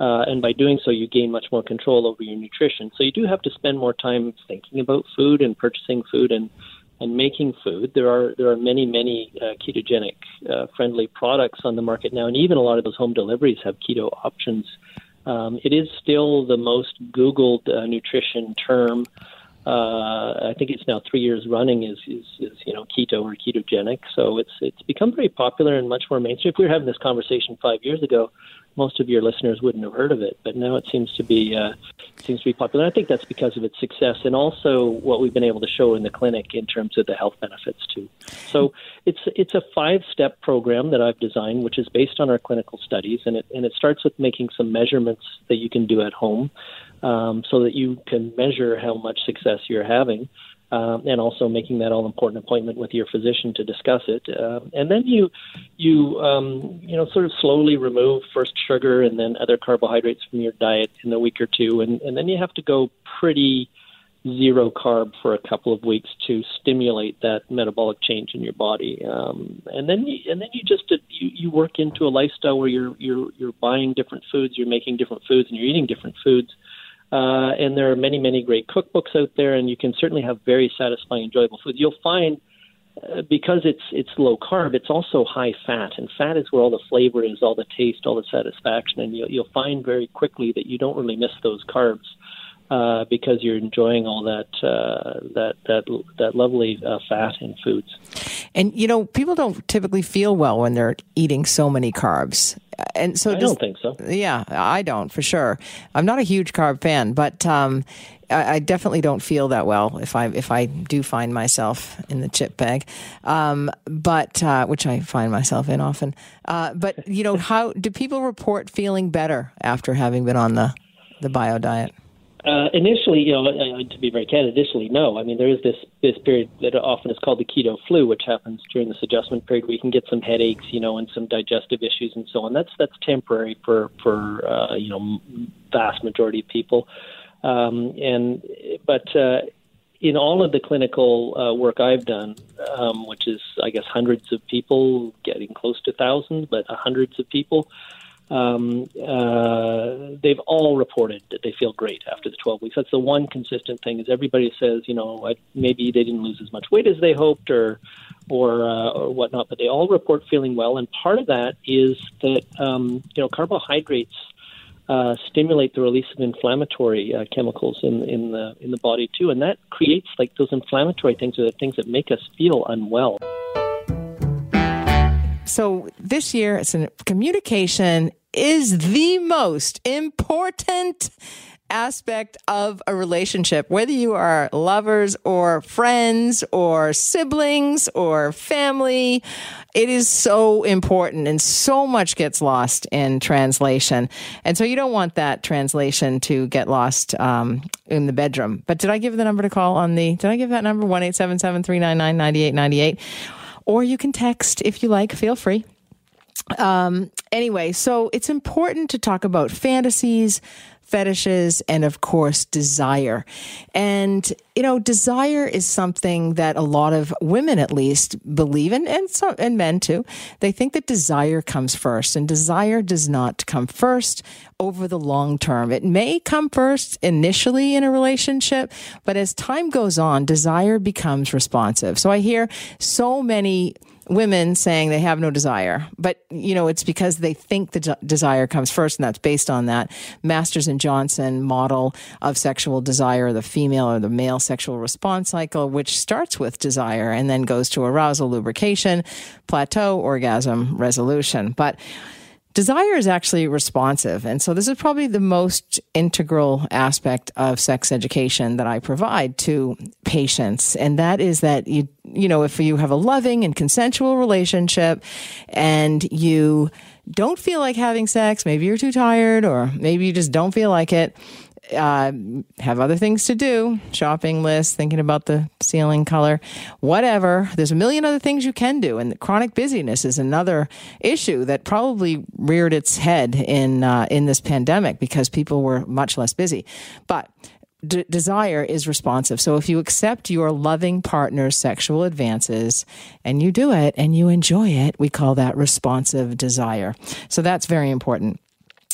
Uh, and by doing so, you gain much more control over your nutrition. So you do have to spend more time thinking about food and purchasing food and and making food. There are there are many many uh, ketogenic uh, friendly products on the market now, and even a lot of those home deliveries have keto options. Um, it is still the most Googled uh, nutrition term. Uh, I think it's now three years running is, is, is you know keto or ketogenic. So it's it's become very popular and much more mainstream. If we were having this conversation five years ago, most of your listeners wouldn't have heard of it, but now it seems to be uh, seems to be popular. I think that's because of its success and also what we've been able to show in the clinic in terms of the health benefits too. So it's it's a five step program that I've designed, which is based on our clinical studies, and it and it starts with making some measurements that you can do at home, um, so that you can measure how much success you're having um, and also making that all important appointment with your physician to discuss it. Uh, and then you you um, you know sort of slowly remove first sugar and then other carbohydrates from your diet in a week or two, and, and then you have to go pretty zero carb for a couple of weeks to stimulate that metabolic change in your body. Um, and then you, and then you just you, you work into a lifestyle where you're you're you're buying different foods, you're making different foods, and you're eating different foods uh, and there are many, many great cookbooks out there, and you can certainly have very satisfying, enjoyable food. You'll find uh, because it's it's low carb, it's also high fat, and fat is where all the flavor is, all the taste, all the satisfaction, and you'll, you'll find very quickly that you don't really miss those carbs. Uh, because you're enjoying all that uh, that that that lovely uh, fat in foods. And you know, people don't typically feel well when they're eating so many carbs. And so I does- don't think so. Yeah, I don't for sure. I'm not a huge carb fan, but um, I, I definitely don't feel that well if I if I do find myself in the chip bag, um, but uh, which I find myself in often. Uh, but you know, how do people report feeling better after having been on the the bio diet? Uh, initially, you know, uh, to be very candid, initially, no. I mean, there is this this period that often is called the keto flu, which happens during this adjustment period, We can get some headaches, you know, and some digestive issues and so on. That's that's temporary for for uh, you know vast majority of people, um, and but. Uh, in all of the clinical uh, work I've done, um, which is, I guess, hundreds of people, getting close to thousands, but hundreds of people, um, uh, they've all reported that they feel great after the 12 weeks. That's the one consistent thing is everybody says, you know, maybe they didn't lose as much weight as they hoped or or uh, or whatnot, but they all report feeling well. And part of that is that um, you know carbohydrates uh, stimulate the release of inflammatory uh, chemicals in in the in the body too, and that creates like those inflammatory things are the things that make us feel unwell. So this year, it's an, communication is the most important aspect of a relationship, whether you are lovers or friends or siblings or family. It is so important and so much gets lost in translation. And so you don't want that translation to get lost um, in the bedroom. But did I give the number to call on the, did I give that number? 1 877 399 9898. Or you can text if you like, feel free. Um, anyway, so it's important to talk about fantasies, fetishes, and of course, desire. And, you know, desire is something that a lot of women at least believe in, and, some, and men too. They think that desire comes first, and desire does not come first over the long term. It may come first initially in a relationship, but as time goes on, desire becomes responsive. So I hear so many women saying they have no desire, but you know, it's because they think the de- desire comes first, and that's based on that Masters and Johnson model of sexual desire, the female or the male sexual response cycle, which starts with desire and then goes to arousal, lubrication, plateau, orgasm, resolution. But Desire is actually responsive. And so this is probably the most integral aspect of sex education that I provide to patients. And that is that you, you know, if you have a loving and consensual relationship and you don't feel like having sex, maybe you're too tired or maybe you just don't feel like it, uh, have other things to do, shopping list, thinking about the ceiling color, whatever. There's a million other things you can do, and chronic busyness is another issue that probably reared its head in uh, in this pandemic because people were much less busy. But D- desire is responsive. So if you accept your loving partner's sexual advances and you do it and you enjoy it, we call that responsive desire. So that's very important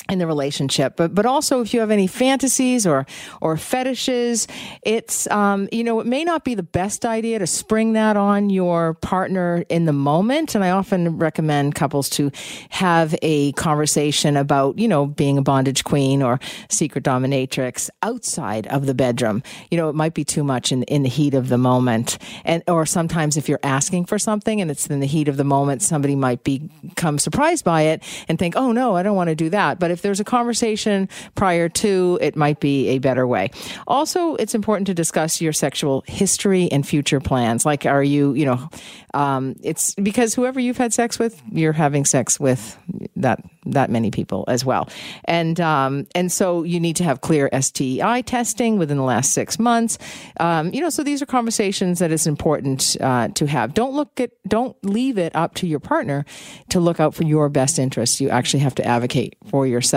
in the relationship. But but also if you have any fantasies or or fetishes it's um you know it may not be the best idea to spring that on your partner in the moment. And i often recommend couples to have a conversation about you know being a bondage queen or secret dominatrix outside of the bedroom. You know it might be too much in in the heat of the moment. And or sometimes if you're asking for something and it's in the heat of the moment somebody might become surprised by it and think oh no i don't want to do that. But if there's a conversation prior to, it might be a better way. Also, it's important to discuss your sexual history and future plans. Like, are you, you know, um, it's because whoever you've had sex with, you're having sex with that that many people as well, and um, and so you need to have clear STI testing within the last six months. Um, you know, so these are conversations that is important uh, to have. Don't look at, don't leave it up to your partner to look out for your best interests. You actually have to advocate for yourself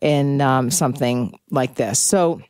in um, something like this. So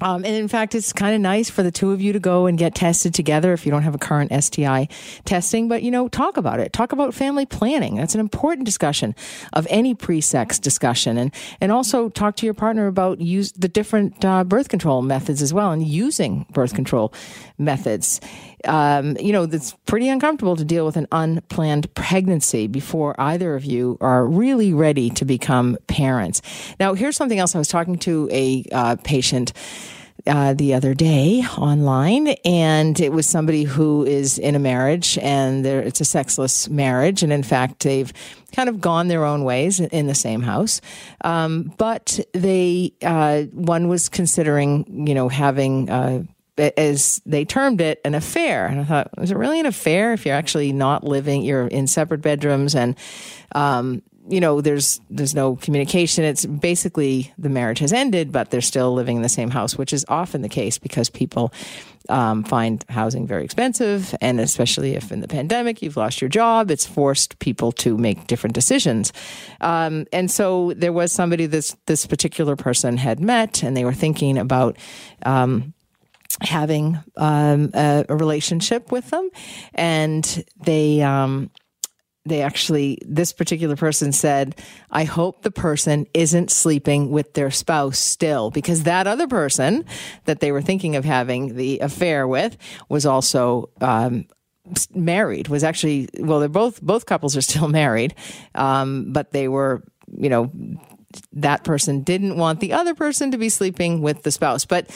Um, and in fact, it's kind of nice for the two of you to go and get tested together if you don't have a current STI testing. But, you know, talk about it. Talk about family planning. That's an important discussion of any pre sex discussion. And, and also talk to your partner about use the different uh, birth control methods as well and using birth control methods. Um, you know, it's pretty uncomfortable to deal with an unplanned pregnancy before either of you are really ready to become parents. Now, here's something else. I was talking to a uh, patient. Uh, the other day online, and it was somebody who is in a marriage, and it's a sexless marriage, and in fact, they've kind of gone their own ways in the same house. Um, but they, uh, one was considering, you know, having uh, as they termed it, an affair. And I thought, is it really an affair if you're actually not living, you're in separate bedrooms and, um, you know, there's there's no communication. It's basically the marriage has ended, but they're still living in the same house, which is often the case because people um, find housing very expensive, and especially if in the pandemic you've lost your job, it's forced people to make different decisions. Um, and so there was somebody this this particular person had met, and they were thinking about. Um, having um, a, a, relationship with them, and they um, they actually this particular person said, "I hope the person isn't sleeping with their spouse still, because that other person that they were thinking of having the affair with was also." Um, married was actually well they're both both couples are still married um, but they were you know that person didn't want the other person to be sleeping with the spouse but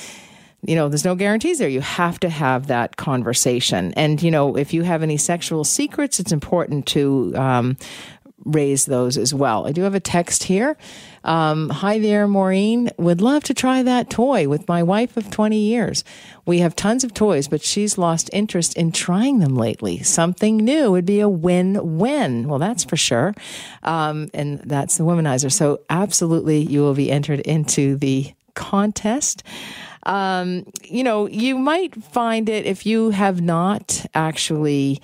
you know, there's no guarantees there. You have to have that conversation. And, you know, if you have any sexual secrets, it's important to um, raise those as well. I do have a text here. Um, Hi there, Maureen. Would love to try that toy with my wife of 20 years. We have tons of toys, but she's lost interest in trying them lately. Something new would be a win win. Well, that's for sure. Um, and that's the womanizer. So, absolutely, you will be entered into the contest um, you know, you might find it if you have not actually,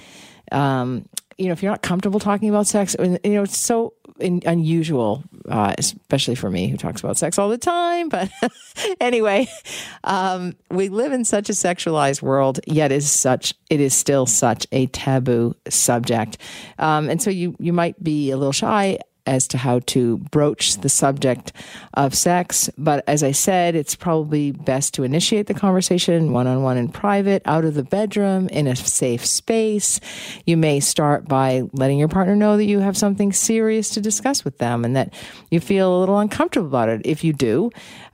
um, you know, if you're not comfortable talking about sex, you know, it's so in, unusual, uh, especially for me who talks about sex all the time. But anyway, um, we live in such a sexualized world, yet is such it is still such a taboo subject, um, and so you you might be a little shy as to how to broach the subject of sex. But as I said, it's probably best to initiate the conversation one on one in private, out of the bedroom, in a safe space. You may start by letting your partner know that you have something serious to discuss with them and that you feel a little uncomfortable about it if you do.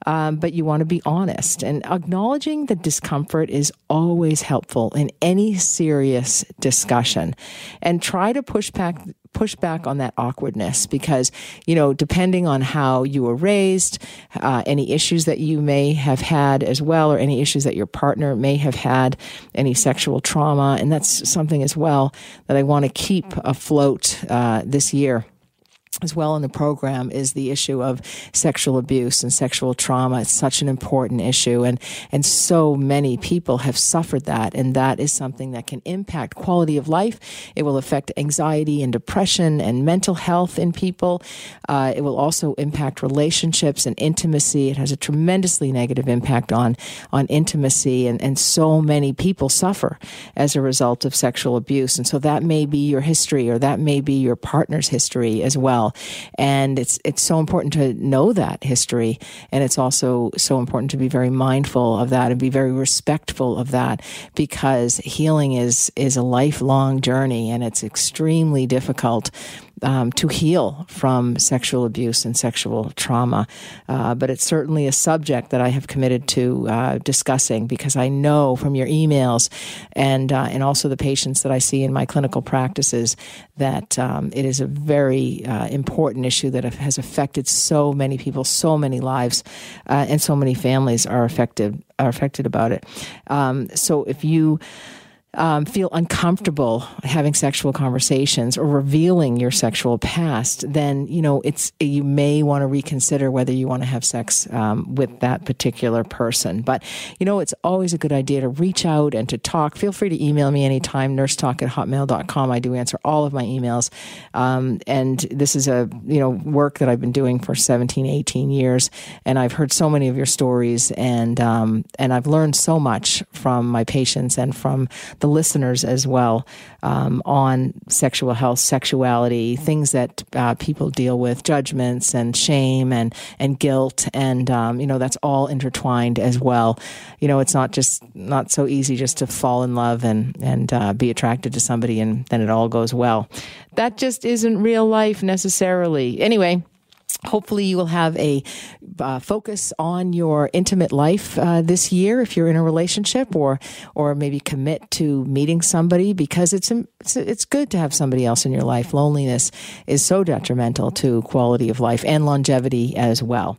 Um, but you want to be honest. And acknowledging the discomfort is always helpful in any serious discussion. And try to push back push back on that awkwardness because, you know, depending on how you were raised, uh, any issues that you may have had as well, or any issues that your partner may have had, any sexual trauma. And that's something as well that I want to keep afloat uh, this year as well in the program is the issue of sexual abuse and sexual trauma. It's such an important issue and, and so many people have suffered that. And that is something that can impact quality of life. It will affect anxiety and depression and mental health in people. Uh, it will also impact relationships and intimacy. It has a tremendously negative impact on, on intimacy and, and so many people suffer as a result of sexual abuse. And so that may be your history or that may be your partner's history as well well. And it's it's so important to know that history, and it's also so important to be very mindful of that and be very respectful of that because healing is is a lifelong journey, and it's extremely difficult um, to heal from sexual abuse and sexual trauma. Uh, but it's certainly a subject that I have committed to uh, discussing because I know from your emails and uh, and also the patients that I see in my clinical practices that um, it is a very uh, important issue that has affected so many people, so many lives, uh, and so many families are affected are affected about it. Um, so if you um, feel uncomfortable having sexual conversations or revealing your sexual past, then you know it's you may want to reconsider whether you want to have sex um, with that particular person. But you know, it's always a good idea to reach out and to talk. Feel free to email me anytime, nursetalk at hotmail.com. I do answer all of my emails, um, and this is a you know work that I've been doing for 17, 18 years, and I've heard so many of your stories, and um, and I've learned so much from my patients and from the listeners as well um, on sexual health, sexuality, things that uh, people deal with, judgments and shame and and guilt, and um, you know that's all intertwined as well. You know, it's not just not so easy just to fall in love and and uh, be attracted to somebody and then it all goes well. That just isn't real life necessarily. Anyway hopefully you will have a uh, focus on your intimate life uh, this year if you're in a relationship or or maybe commit to meeting somebody because it's, it's it's good to have somebody else in your life. Loneliness is so detrimental to quality of life and longevity as well